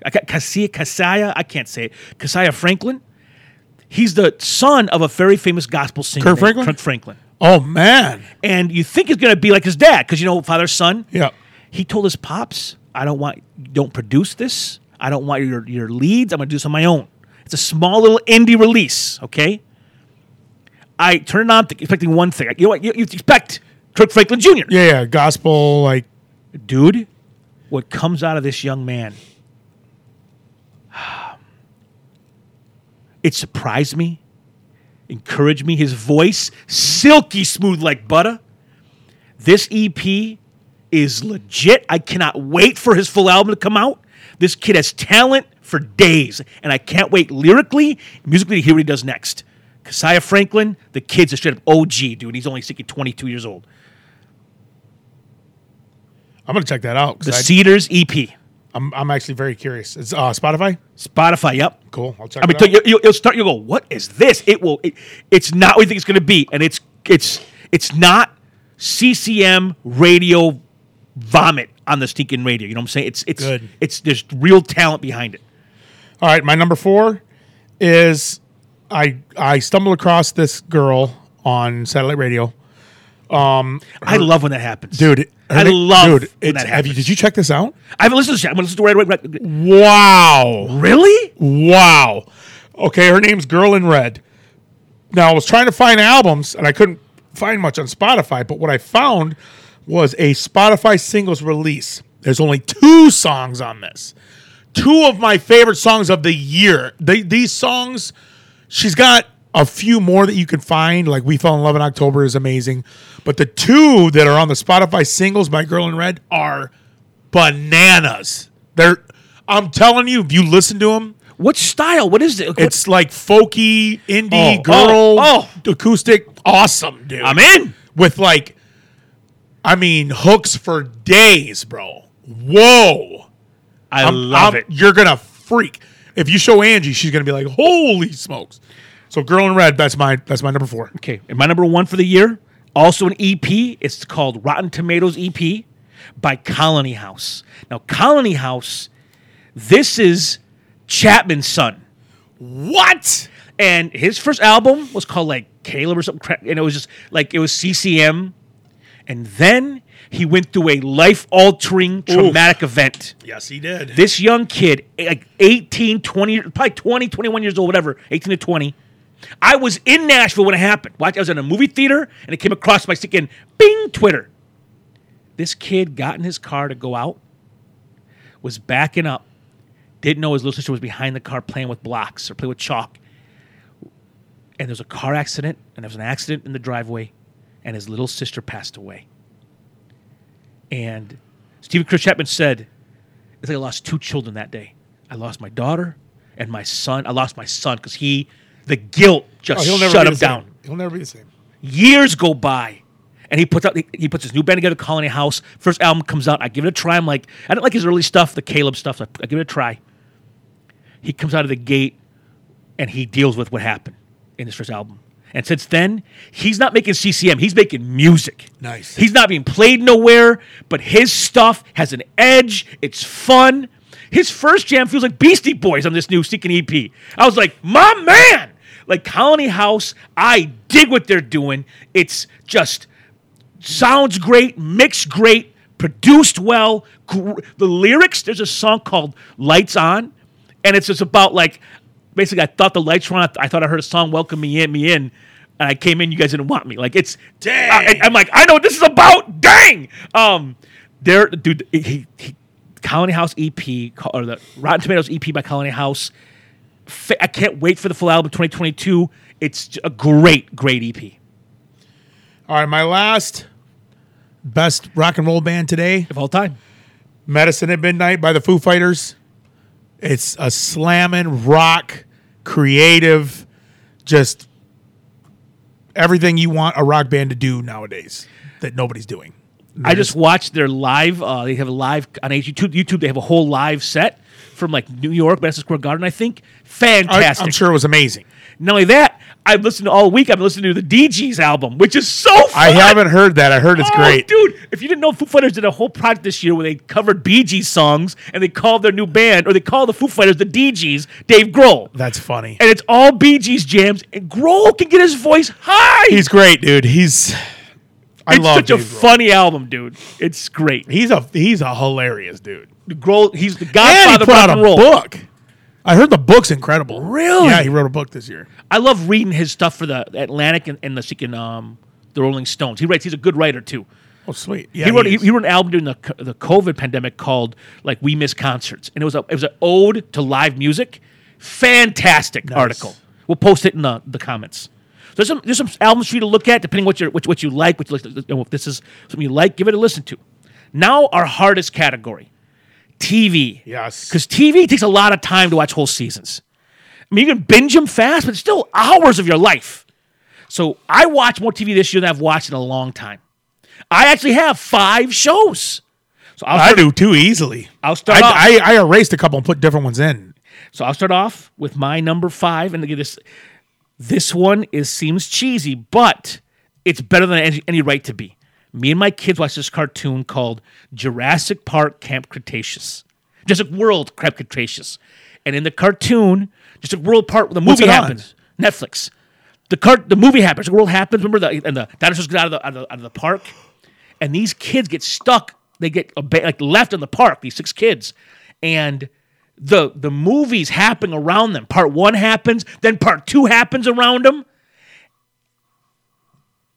S1: I got Cassia Cassia, I can't say it. Cassia Franklin. He's the son of a very famous gospel singer.
S3: Kirk Franklin?
S1: Kirk Franklin.
S3: Oh man,
S1: And you think he's going to be like his dad because you know father son.
S3: yeah.
S1: He told his pops, "I don't want don't produce this. I don't want your your leads. I'm going to do this on my own. It's a small little indie release, okay? I turn it on expecting one thing. You know what? You, you expect Kirk Franklin Jr.
S3: Yeah, yeah, gospel like
S1: Dude, what comes out of this young man? It surprised me, encouraged me. His voice, silky smooth like butter. This EP is legit. I cannot wait for his full album to come out. This kid has talent for days, and I can't wait lyrically, musically to hear what he does next. Kasiah Franklin, the kid's a straight up OG, dude. He's only seeking 22 years old.
S3: I'm gonna check that out.
S1: The
S3: I-
S1: Cedars EP.
S3: I'm I'm actually very curious. It's uh, Spotify.
S1: Spotify, yep.
S3: Cool. I'll check.
S1: I mean,
S3: it out.
S1: you, you'll start. You will go. What is this? It will. It, it's not what you think it's going to be, and it's it's it's not CCM radio vomit on the stinking radio. You know what I'm saying? It's it's
S3: Good.
S1: it's there's real talent behind it.
S3: All right, my number four is I I stumbled across this girl on satellite radio, Um,
S1: I love when that happens,
S3: dude.
S1: I
S3: na-
S1: love
S3: dude.
S1: when that
S3: have you?
S1: happens.
S3: Did you check this out?
S1: I haven't listened to it. I'm going to listen to it right, right, right.
S3: Wow,
S1: Really?
S3: wow. Okay, her name's Girl in Red. Now I was trying to find albums and I couldn't find much on Spotify, but what I found was a Spotify singles release. There's only two songs on this. Two of my favorite songs of the year. They, these songs, she's got a few more that you can find. Like We Fell in Love in October is amazing. But the two that are on the Spotify singles by Girl in Red are bananas. They're I'm telling you, if you listen to them,
S1: What style? What is it?
S3: it's like folky, indie,
S1: Oh,
S3: girl,
S1: oh.
S3: oh, acoustic, awesome, dude.
S1: I'm in.
S3: with like, I mean, hooks for days, bro. Whoa,
S1: I
S3: I'm-
S1: love
S3: I'm-
S1: it.
S3: You're gonna freak if you show Angie. She's gonna be like, holy smokes. So, girl in red. That's my that's my number four.
S1: Okay, and my number one for the year, also an EP. It's called Rotten Tomatoes EP by Colony House. Now, Colony House, this is Chapman's son,
S3: What?
S1: and his first album was called like Caleb or something, and it was just like it was CCM, and then he went through a life-altering traumatic event.
S3: Yes, he did.
S1: This young kid, like 18, 20, probably 20, 21 years old, whatever, 18 to 20. I was in Nashville when it happened. Watch, I was in a movie theater and it came across my sticking bing Twitter. This kid got in his car to go out, was backing up, didn't know his little sister was behind the car playing with blocks or playing with chalk. And there was a car accident, and there was an accident in the driveway, and his little sister passed away. And Steven Chris Chapman said, it's like I lost two children that day. I lost my daughter and my son. I lost my son because he, the guilt just
S3: Oh, he'll never
S1: shut him
S3: same.
S1: down.
S3: He'll never be the same.
S1: Years go by, and he puts out he puts his new band together, Colony House. First album comes out. I give it a try. I'm like, I don't like his early stuff, the Caleb stuff. So I give it a try. He comes out of the gate, and he deals with what happened in his first album. And since then, he's not making CCM. He's making music.
S3: Nice.
S1: He's not being played nowhere, but his stuff has an edge. It's fun. His first jam feels like Beastie Boys on this new Seeking EP. I was like, my man! Like Colony House, I dig what they're doing. It's just sounds great, mixed great. produced well. Gr- the lyrics. There's a song called "Lights On," and it's just about like basically I thought the lights were on. I thought I heard a song "Welcome Me In, Me In." And I came in, you guys didn't want me. Like it's,
S3: Dang.
S1: I, am like, I know what this is about. Dang. Um, there, dude. He, he, Colony House EP or the Rotten Tomatoes EP by Colony House. Fa- I can't wait for the full album 2022. It's a great, great EP
S3: All right, my last best rock and roll band today,
S1: of all time.
S3: Medicine at Midnight by the Foo Fighters. It's a slamming rock, creative, just everything you want a rock band to do nowadays that nobody's doing.
S1: I just watched their live. Uh, they have a live on YouTube. YouTube, they have a whole live set from like New York, Madison Square Garden. I think fantastic.
S3: I'm sure it was amazing.
S1: Not only that, I've listened to all week. I've been listening to the Dee Gees album, which is so. Fun.
S3: I haven't heard that. I heard it's
S1: Oh,
S3: great.
S1: dude. If you didn't know, Foo Fighters did a whole project this year where they covered Gees songs and they called their new band, or they called the Foo Fighters the Dee Gees, Dave Grohl.
S3: That's funny.
S1: and it's all Gees jams, and Grohl can get his voice high.
S3: He's great, dude. He's I
S1: it's
S3: love
S1: such a
S3: Grohl.
S1: funny album, dude. It's great.
S3: He's a he's a hilarious dude.
S1: Grohl, he's the
S3: And he
S1: godfather of
S3: put
S1: rock
S3: out
S1: and
S3: a
S1: roll.
S3: book. I heard the book's incredible.
S1: Really?
S3: Yeah, he wrote a book this year.
S1: I love reading his stuff for the Atlantic and, and the freaking, um the Rolling Stones. He writes. He's a good writer too.
S3: Oh, sweet. Yeah,
S1: he wrote he,
S3: is.
S1: he wrote an album during the co- the COVID pandemic called like We Miss Concerts, and it was a it was an ode to live music. Fantastic article. We'll post it in the, the comments. There's some there's some albums for you to look at depending what you what, what you like. What you like, you know, if this is something you like, give it a listen to. Now our hardest category, TV.
S3: Yes.
S1: because TV takes a lot of time to watch whole seasons. I mean, you can binge them fast, but it's still hours of your life. So I watch more TV this year than I've watched in a long time. I actually have five shows. So I'll
S3: I do too easily.
S1: I'll start
S3: I,
S1: off.
S3: I, I erased a couple and put different ones in.
S1: So I'll start off with my number five, and this this one is seems cheesy, but it's better than any, any right to be. Me and my kids watched this cartoon called Jurassic Park Camp Cretaceous, Jurassic World Camp Cretaceous, and in the cartoon, Jurassic World Part the movie
S3: it on?
S1: happens. World The cart, the movie happens. The world happens. Remember the and the dinosaurs get out of the out of the, out of the park, and these kids get stuck. They get like left in the park. These six kids, and the the movies happening around them. Part one happens, then part two happens around them.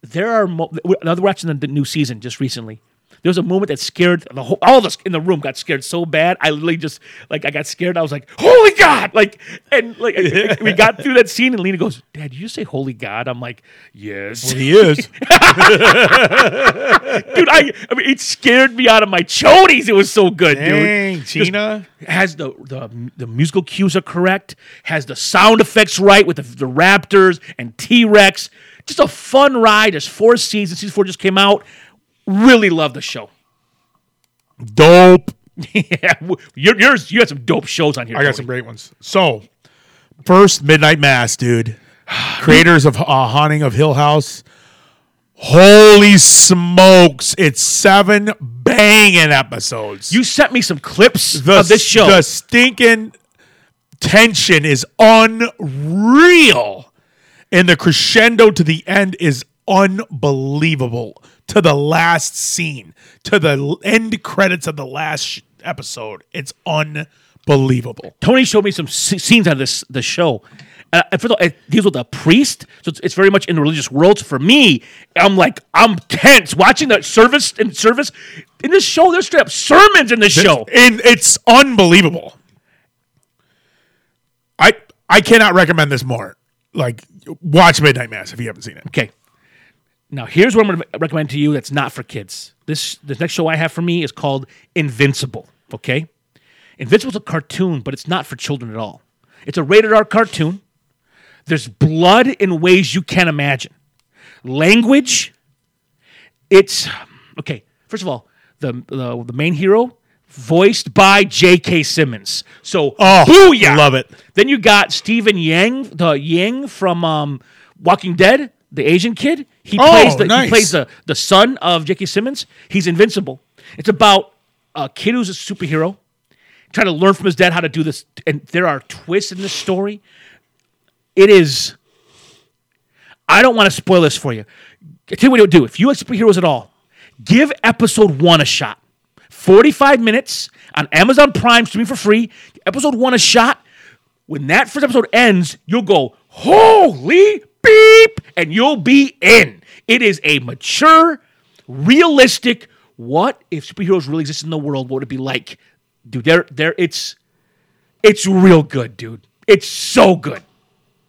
S1: There are mo- now they're watching the new season just recently. There was a moment that scared the whole all of us in the room got scared so bad. I literally just like I got scared. I was like, "Holy God!" Like and like we got through that scene, and Lena goes, "Dad, did you say Holy God?" I'm like, "Yes."
S3: He is.
S1: dude. I, I mean, it scared me out of my chonies. It was so good, dude.
S3: Dang,
S1: Just
S3: Gina.
S1: has the, the the musical cues are correct. Has the sound effects right with the, the Raptors and T Rex. Just a fun ride. There's four seasons. Season four just came out. Really love the show.
S3: Dope.
S1: yeah, you're, yours. You had some dope shows on here.
S3: I got
S1: Tony.
S3: some great ones. So, first Midnight Mass, dude. Creators of uh, Haunting of Hill House. Holy smokes! It's seven banging episodes.
S1: You sent me some clips
S3: the,
S1: of this show.
S3: The stinking tension is unreal, and the crescendo to the end is unbelievable. To the last scene, to the end credits of the last sh- episode, it's unbelievable.
S1: Tony showed me some s- scenes out of this the show. Uh, and for the, it deals with a priest, so it's, it's very much in the religious world. So for me, I'm like I'm tense watching the service and service in this show. There's straight up sermons in this show.
S3: and it's unbelievable. I I cannot recommend this more. Like, watch Midnight Mass if you haven't seen it.
S1: Okay, now here's what I'm going to recommend to you. That's not for kids. This the next show I have for me is called Invincible. Okay, Invincible's a cartoon, but it's not for children at all. It's a rated R cartoon. There's blood in ways you can't imagine. Language. It's okay. First of all, the the, the main hero voiced by J.K. Simmons. So
S3: Oh,
S1: booyah!
S3: love it.
S1: Then you got Stephen Yang, the Yang from um, Walking Dead, the Asian kid. He
S3: Oh,
S1: plays the
S3: nice.
S1: he plays the the son of J.K. Simmons. He's invincible. It's about a kid who's a superhero trying to learn from his dad how to do this. And there are twists in this story. It is. I don't want to spoil this for you. I tell you what you'll do. If you like superheroes at all, give episode one a shot. 45 minutes on Amazon Prime, streaming for free. Episode one a shot. When that first episode ends, you'll go, holy beep, and you'll be in. It is a mature, realistic. What if superheroes really existed in the world? What would it be like, dude? There, there. It's, it's real good, dude. It's so good.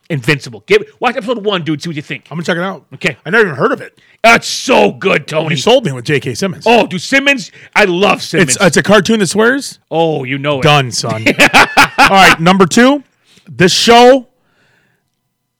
S1: Invincible. Give watch episode one, dude. See what you think.
S3: I'm gonna check it out.
S1: Okay.
S3: I never even heard of it.
S1: That's so good, Tony.
S3: You sold me with J.K. Simmons.
S1: Oh, dude, Simmons. I love Simmons.
S3: it's it's a cartoon that swears.
S1: oh, you know it.
S3: Done, son. All right, number two. This show,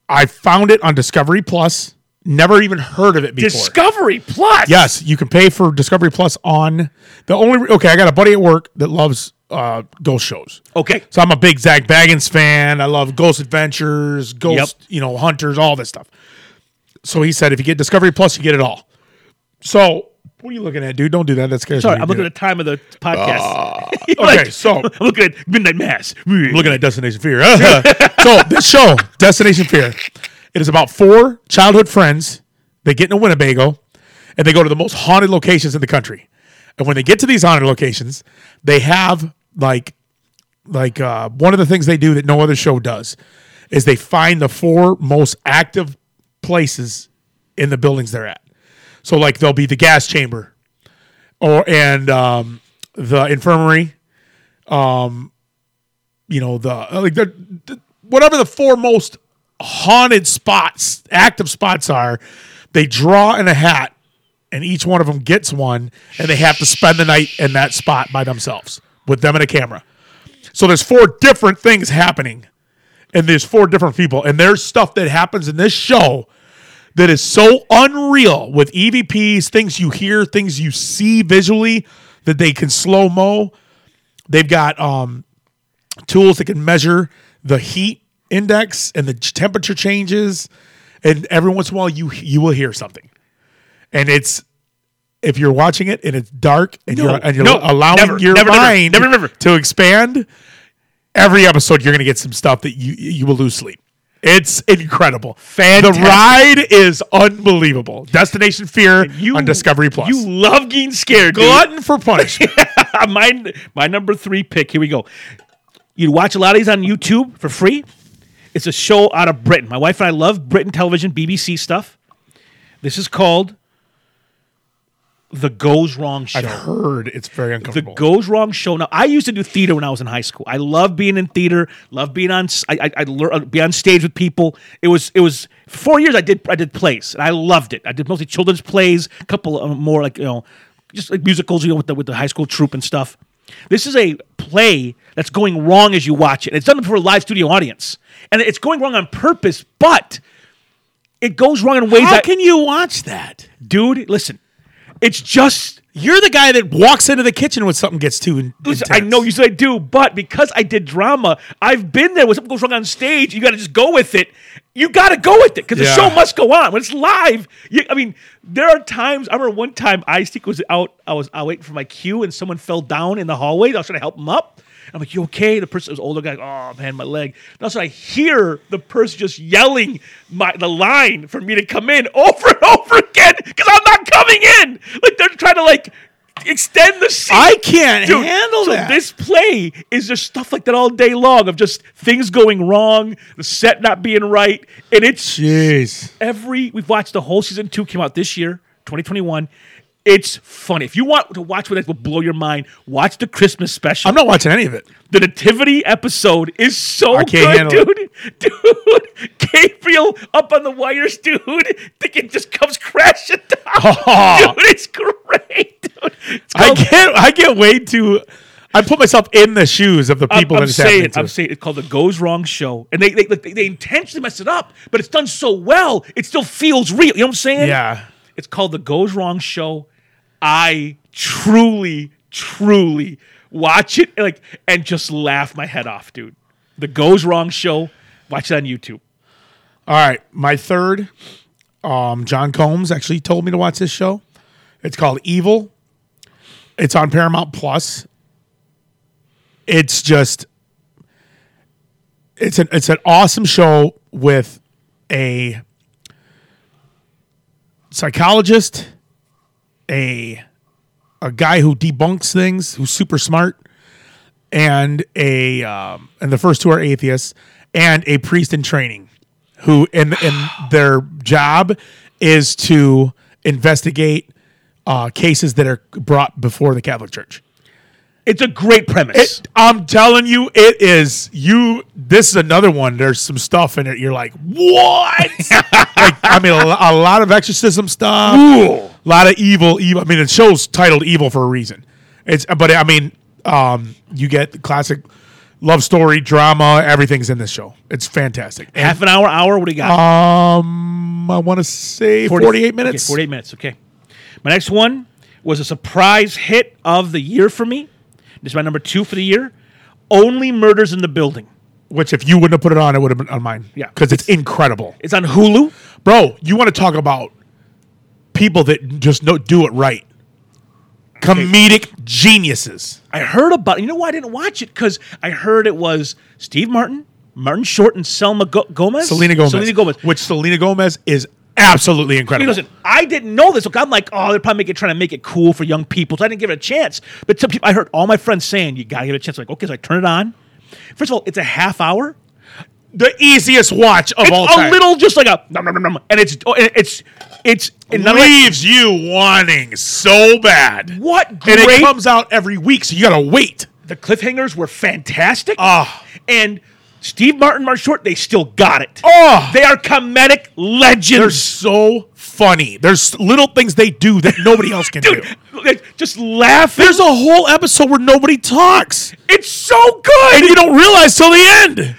S3: I found it on Discovery Plus. Never even heard of it before.
S1: Discovery Plus.
S3: yes, you can pay for Discovery Plus on the only. Okay, I got a buddy at work that loves uh, ghost shows.
S1: Okay.
S3: So I'm a big Zak Bagans fan. I love Ghost Adventures, Ghost,
S1: Yep.
S3: you know, Hunters, all this stuff. So he said, if you get Discovery Plus, you get it all. So what are you looking at, dude? Don't do that. That scares
S1: Sorry,
S3: me.
S1: I'm looking at the time of the podcast. Ah.
S3: Okay,
S1: like,
S3: so-
S1: I'm looking at Midnight Mass.
S3: I'm mm. looking at Destination Fear. Uh-huh. so this show, Destination Fear, it is about four childhood friends. They get in a Winnebago, and they go to the most haunted locations in the country. And when they get to these haunted locations, they have like, like uh, one of the things they do that no other show does is they find the four most active places in the buildings they're at. So like there'll be the gas chamber, or and um, the infirmary, you know the uh, like the, the whatever the four most haunted spots active spots are they draw in a hat and each one of them gets one and they have to spend the night in that spot by themselves with them and a camera. So there's four different things happening and there's four different people and there's stuff that happens in this show that is so unreal with evps things you hear things you see visually that they can slow mo they've got um tools that can measure the heat index and the temperature changes and every once in a while you you will hear something. And it's if you're watching it and it's dark and
S1: No,
S3: you're and you're
S1: no,
S3: allowing
S1: never,
S3: your
S1: never, never,
S3: mind
S1: never, never.
S3: to expand every episode you're going to get some stuff that you you will lose sleep it's incredible
S1: Fantastic.
S3: the ride is unbelievable destination fear on discovery plus
S1: You love getting scared, dude.
S3: glutton for punishment
S1: my, my number three pick. Here we go. You watch a lot of these on YouTube for free. It's a show out of Britain. My wife and I love Britain television, BBC stuff. This is called The Goes Wrong Show.
S3: i've heard it's very uncomfortable.
S1: The Goes Wrong Show. Now, I used to do theater when I was in high school. I love being in theater. Love being on. I, I, I lear- uh, be on stage with people. It was. It was for four years. I did. I did plays, and I loved it. I did mostly children's plays. A couple of more like you know, just like musicals. You know, with the with the high school troupe and stuff. This is a play that's going wrong as you watch it. It's done for a live studio audience, and it's going wrong on purpose. But it goes wrong in ways
S3: how
S1: that,
S3: can you watch that
S1: dude. Listen, it's just
S3: You're the guy that walks into the kitchen when something gets too in-
S1: Listen,
S3: intense.
S1: I know you said I do, but because I did drama, I've been there when something goes wrong on stage. You got to just go with it. You got to go with it because the show must go on. When it's live, you, I mean, there are times. I remember one time I think was out. I was out waiting for my cue, and someone fell down in the hallway. I was trying to help him up. I'm like, "You okay?" The person was older guy. Oh man, my leg. And also, I hear the person just yelling my the line for me to come in over and over again because I'm not coming in. Like they're trying to like extend the scene.
S3: I can't
S1: Dude,
S3: handle
S1: so
S3: that.
S1: This play is just stuff like that all day long of just things going wrong, the set not being right, and it's
S3: Jeez.
S1: every. We've watched the whole season two came out this year, 2021. It's funny. If you want to watch what that will blow your mind, watch the Christmas special.
S3: I'm not watching any of it.
S1: the nativity episode is so
S3: I can't
S1: good, dude. Dude, Gabriel up on the wires, dude. Think it just comes crashing down. Dude, it's great, dude. It's
S3: I can't. I get way too. I put myself in the shoes of the
S1: I'm-
S3: people
S1: I'm,
S3: that it's
S1: saying. I'm saying it's called the Goes Wrong Show, and they they, they they intentionally mess it up, but it's done so well, it still feels real. You know what I'm saying?
S3: yeah.
S1: It's called the Goes Wrong Show. I truly, truly watch it like and just laugh my head off, dude. The Goes Wrong Show. Watch it on YouTube.
S3: All right. My third. Um, John Combs actually told me to watch this show. It's called Evil. It's on Paramount Plus. It's just. It's an it's an awesome show with a psychologist, a a guy who debunks things, who's super smart, and a um, and the first two are atheists, and a priest in training, who and and their job is to investigate uh, cases that are brought before the Catholic Church.
S1: It's a great premise.
S3: It, I'm telling you, it is you. This is another one. There's some stuff in it. You're like, what? like, I mean, a, a lot of exorcism stuff. A lot of evil, evil. I mean, the show's titled "Evil" for a reason. It's, but I mean, um, you get the classic love story, drama. Everything's in this show. It's fantastic. And,
S1: Half an hour, hour. What do you got?
S3: um, I want to say 48 minutes.
S1: Okay, 48 minutes. Okay. My next one was a surprise hit of the year for me. This is my number two for the year. Only Murders in the Building.
S3: Which, if you wouldn't have put it on, it would have been on mine.
S1: Yeah.
S3: because it's incredible.
S1: It's on Hulu.
S3: bro. You want to talk about people that just no, do it right? Comedic geniuses.
S1: I heard about. You know why I didn't watch it? Because I heard it was Steve Martin, Martin Short, and Selma Go- Gomez.
S3: Selena Gomez.
S1: Selena Gomez.
S3: Which Selena Gomez is absolutely incredible.
S1: Listen, I didn't know this. Look, I'm like, oh, they're probably make it, trying to make it cool for young people. So I didn't give it a chance. But some people, I heard all my friends saying, you got to give it a chance. I'm like, okay, so I turn it on. First of all, it's a half hour.
S3: the easiest watch of
S1: It's
S3: all time.
S1: a little just like a nom, nom, nom, nom, and it's oh, and it's it's not only-
S3: leaves you wanting so bad.
S1: what
S3: And it comes out every week, so you gotta wait.
S1: the cliffhangers were fantastic.
S3: Ah.
S1: and Steve Martin, Martin Short, they still got it.
S3: Oh.
S1: they are comedic legends.
S3: They're so funny. There's little things they do that nobody else can do.
S1: Dude, they just laughing.
S3: There's a whole episode where nobody talks.
S1: it's so good.
S3: and you don't realize till the end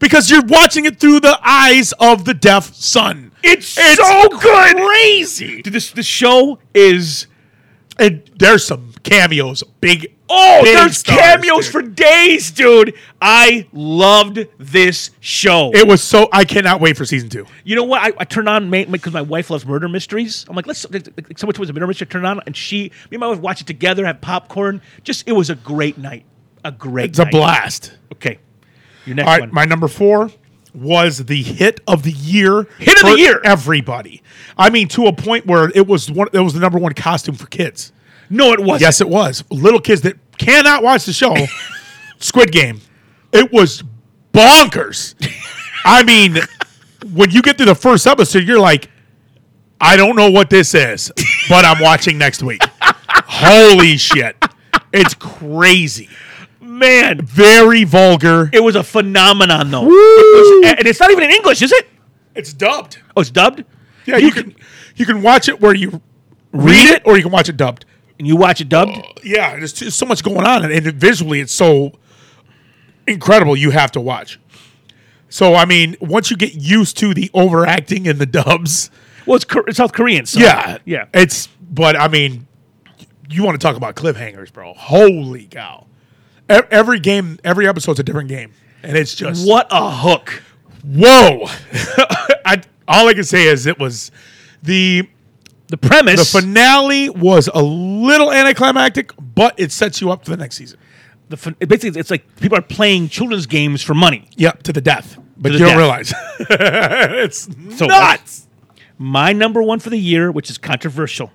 S3: because you're watching it through the eyes of the deaf son.
S1: It's so good.
S3: crazy.
S1: Dude, this this show is
S3: And there's some cameos, big.
S1: oh,
S3: big
S1: there's
S3: stars,
S1: cameos
S3: dude.
S1: for days, dude. I loved this show.
S3: It was so. I cannot wait for season two.
S1: you know what? I, I turned on because my wife loves murder mysteries. I'm like, let's. So much was a murder mystery. Turn on, and she, me and my wife watch it together, have popcorn. Just, it was a great night. A great.
S3: It's a blast.
S1: Okay, your next
S3: All right,
S1: one.
S3: my number four was the hit of the year.
S1: Hit of the year.
S3: everybody. I mean, to a point where it was one. It was the number one costume for kids.
S1: No, it wasn't.
S3: Yes, it was. Little kids that cannot watch the show, Squid Game. It was bonkers. I mean, when you get through the first episode, you're like, I don't know what this is, but I'm watching next week. Holy shit. It's crazy.
S1: man.
S3: Very vulgar.
S1: It was a phenomenon, though. It was- and it's not even in English, is it?
S3: It's dubbed.
S1: Oh, it's dubbed.
S3: Yeah, you, can you can watch it where you read it or you can watch it dubbed.
S1: And you watch it dubbed.
S3: Uh, yeah, there's just so much going on, and, and visually, it's so incredible. You have to watch. So, I mean, once you get used to the overacting and the dubs,
S1: Well, it's, it's South Korean. So
S3: yeah,
S1: yeah.
S3: it's. But I mean, you want to talk about cliffhangers, bro? Holy cow! Every game, every episode's a different game, and it's just
S1: What a hook!
S3: whoa. I, all I can say is it was the
S1: The premise.
S3: the finale was a little anticlimactic, but it sets you up for the next season.
S1: the fin- basically, it's like people are playing children's games for money.
S3: Yep, to the death. But you don't
S1: death.
S3: realize. it's
S1: So
S3: nuts.
S1: My number one for the year, which is controversial.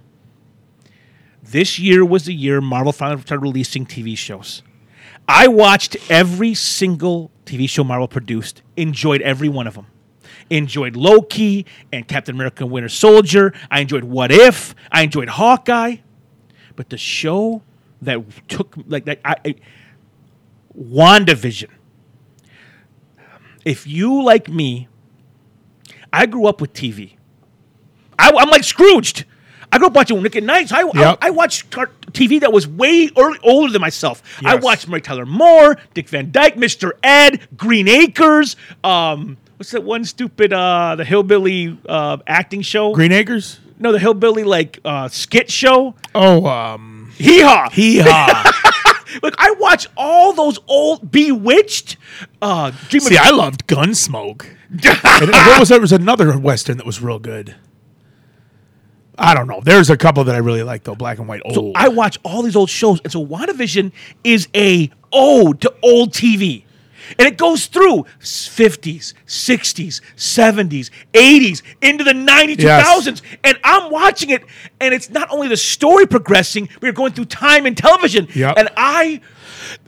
S1: This year was the year Marvel finally started releasing TV shows. I watched every single TV show Marvel produced, enjoyed every one of them. Enjoyed Loki and Captain America and Winter Soldier. I enjoyed What If. I enjoyed Hawkeye. But the show that took, like, that, I, I, WandaVision. If you, like me, I grew up with TV. I, am like Scrooged. I grew up watching Nick at Night. So I,
S3: Yep.
S1: I, I watched TV that was way early, older than myself. I watched Mary Tyler Moore, Dick Van Dyke, Mr. Ed, Green Acres. Um, what's that one stupid uh, the hillbilly uh, acting show?
S3: Green Acres?
S1: no, the hillbilly like uh, skit show.
S3: Oh, um,
S1: Hee haw.
S3: hee haw.
S1: Look, I watch all those old Bewitched. Uh, Dream of-
S3: See, I loved Gunsmoke. and what was there? Was another Western that was real good. I don't know. There's a couple that I really like, though. Black and white. Old.
S1: So I watch all these old shows, and so WandaVision is a ode to old TV. And it goes through 50s, 60s, 70s, 80s, into the 90s,
S3: Yes.
S1: 2000s. And I'm watching it, and it's not only the story progressing, we're going through time and television.
S3: Yep.
S1: And I,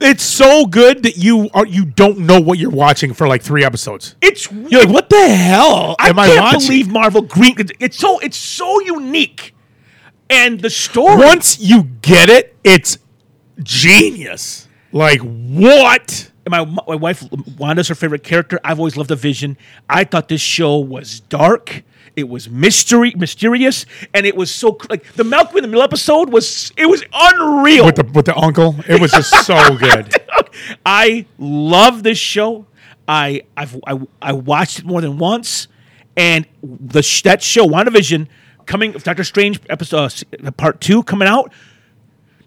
S3: It's so good that you are you don't know what you're watching for like three episodes.
S1: it's
S3: You're like, what the hell
S1: I
S3: am I,
S1: can't
S3: watching?
S1: believe Marvel Green. It's so it's so unique, and the story.
S3: Once you get it, it's genius. Like what?
S1: My my wife Wanda's her favorite character. I've always loved the Vision. I thought this show was dark. It was mystery, mysterious, and it was so like the Malcolm in the Middle episode was it was unreal.
S3: With the with the uncle, it was just so good.
S1: I love this show. I I've I, I watched it more than once, and the that show WandaVision coming Doctor Strange episode uh, part two coming out,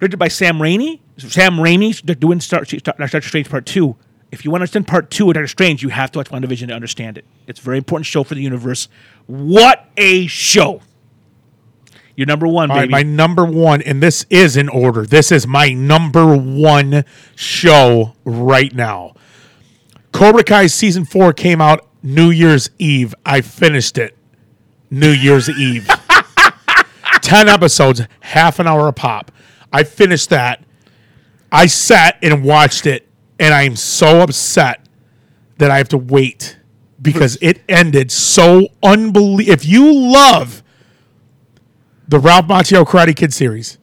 S1: directed by Sam Raimi. Sam Raimi they're doing Star, Doctor Strange part two. If you want to understand part two of Doctor Strange, you have to watch WandaVision to understand it. It's a very important show for the universe. What a show! Your number one,
S3: All right,
S1: baby.
S3: my number one, and this is in order. This is my number one show right now. Cobra Kai season four came out New Year's Eve. I finished it New Year's Eve. 10 episodes, half an hour a pop. I finished that. I sat and watched it, and I am so upset that I have to wait because it ended so unbelievable. If you love the Ralph Macchio Karate Kid series,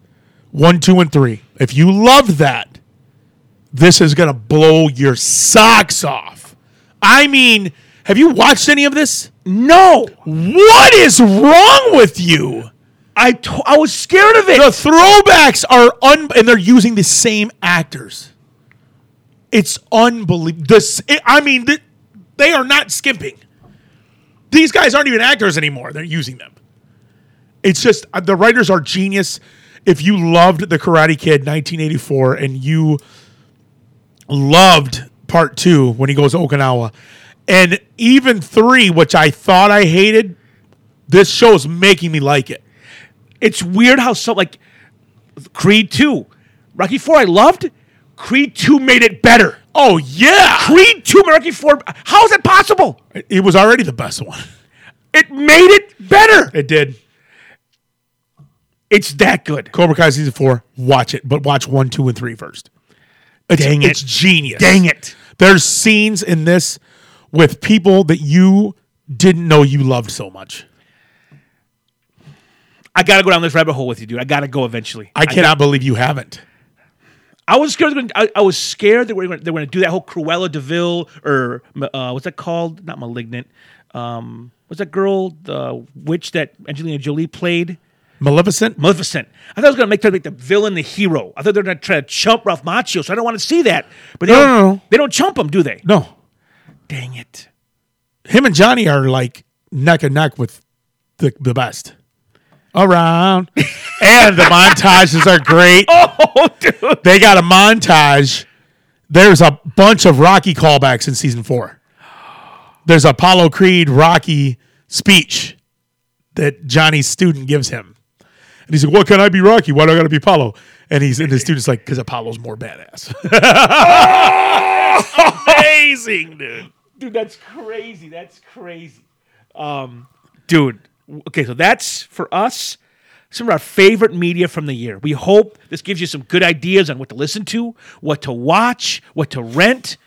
S3: one, two, and three, if you love that, this is going to blow your socks off. I mean, have you watched any of this?
S1: no,
S3: What is wrong with you?
S1: I I was scared of it.
S3: The throwbacks are un and they're using the same actors. It's unbelievable. This, I mean, th- they are not skimping. These guys aren't even actors anymore. They're using them. It's just uh, the writers are genius. If you loved the Karate Kid 1984 and you loved part two when he goes to Okinawa, and even three, which I thought I hated, this show is making me like it.
S1: It's weird how so like Creed 2. Rocky 4 I loved. Creed 2 made it better.
S3: Oh yeah,
S1: Creed 2 Rocky 4. How is that possible?
S3: it was already the best one.
S1: It made it better.
S3: It did.
S1: It's that good.
S3: Cobra Kai season four. Watch it, but watch one, two, and three first. It's,
S1: Dang it.
S3: It's genius.
S1: Dang it.
S3: There's scenes in this with people that you didn't know you loved so much.
S1: I got to go down this rabbit hole with you, dude. I got to go eventually.
S3: I cannot believe you haven't.
S1: I was scared. gonna- I, I was scared that we were gonna, they were going to do that whole Cruella de Vil or uh, what's that called? Not Malignant. Um, what's that girl, the witch that Angelina Jolie played?
S3: Maleficent.
S1: Maleficent. I thought it was going to make her make the villain the hero. I thought they were going to try to chump Ralph Macchio, so I don't want to see that. But they
S3: No,
S1: don't,
S3: no, no.
S1: they don't chump him, do they?
S3: No,
S1: Dang it.
S3: him and Johnny are like neck and neck with the the best. Around, and the montages are great.
S1: Oh, dude.
S3: They got a montage. There's a bunch of Rocky callbacks in season four. There's Apollo Creed Rocky speech that Johnny's student gives him. And he's like, What can I be Rocky? Why do I gotta be Apollo? And he's and the student's like, because Apollo's more badass. Amazing, dude.
S1: Dude, that's crazy. That's crazy. Um, dude. Okay, so that's for us. Some of our favorite media from the year. We hope this gives you some good ideas on what to listen to, what to watch, what to rent.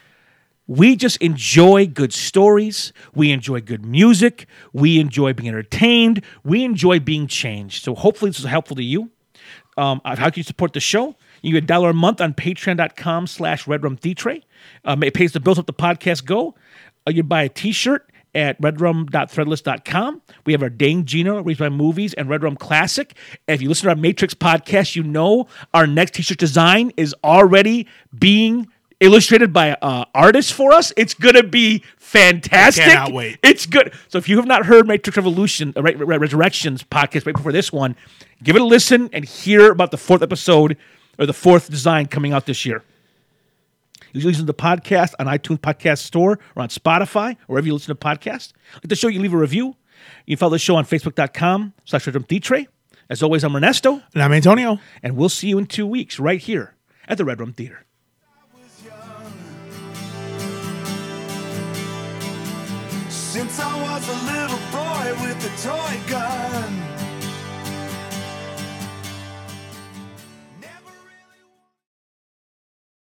S1: We just enjoy good stories. We enjoy good music. We enjoy being entertained. We enjoy being changed. So hopefully this is helpful to you. Um, how can you support the show? You get a dollar a month on patreon.com slash redrumtheatre. Um, it pays the bills up the podcast go. Uh, you buy a t-shirt at redrum.threadless.com. We have our Dane Gino, Reads by Movies, and Redrum Classic. And if you listen to our Matrix podcast, you know our next t-shirt design is already being illustrated by uh, artists for us. It's going to be fantastic.
S3: cannot wait.
S1: It's good. So if you have not heard Matrix Revolution, uh, Re- Re- Resurrections podcast right before this one, give it a listen and hear about the fourth episode or the fourth design coming out this year. You listen to the podcast on iTunes Podcast Store or on Spotify, or wherever you listen to podcasts. Like the show, you leave a review. You can follow the show on Facebook.com slash Red Theatre. As always, I'm Ernesto.
S3: And I'm Antonio.
S1: And we'll see you in two weeks right here at the Redrum Theater.
S4: Since I was a little boy with a toy gun.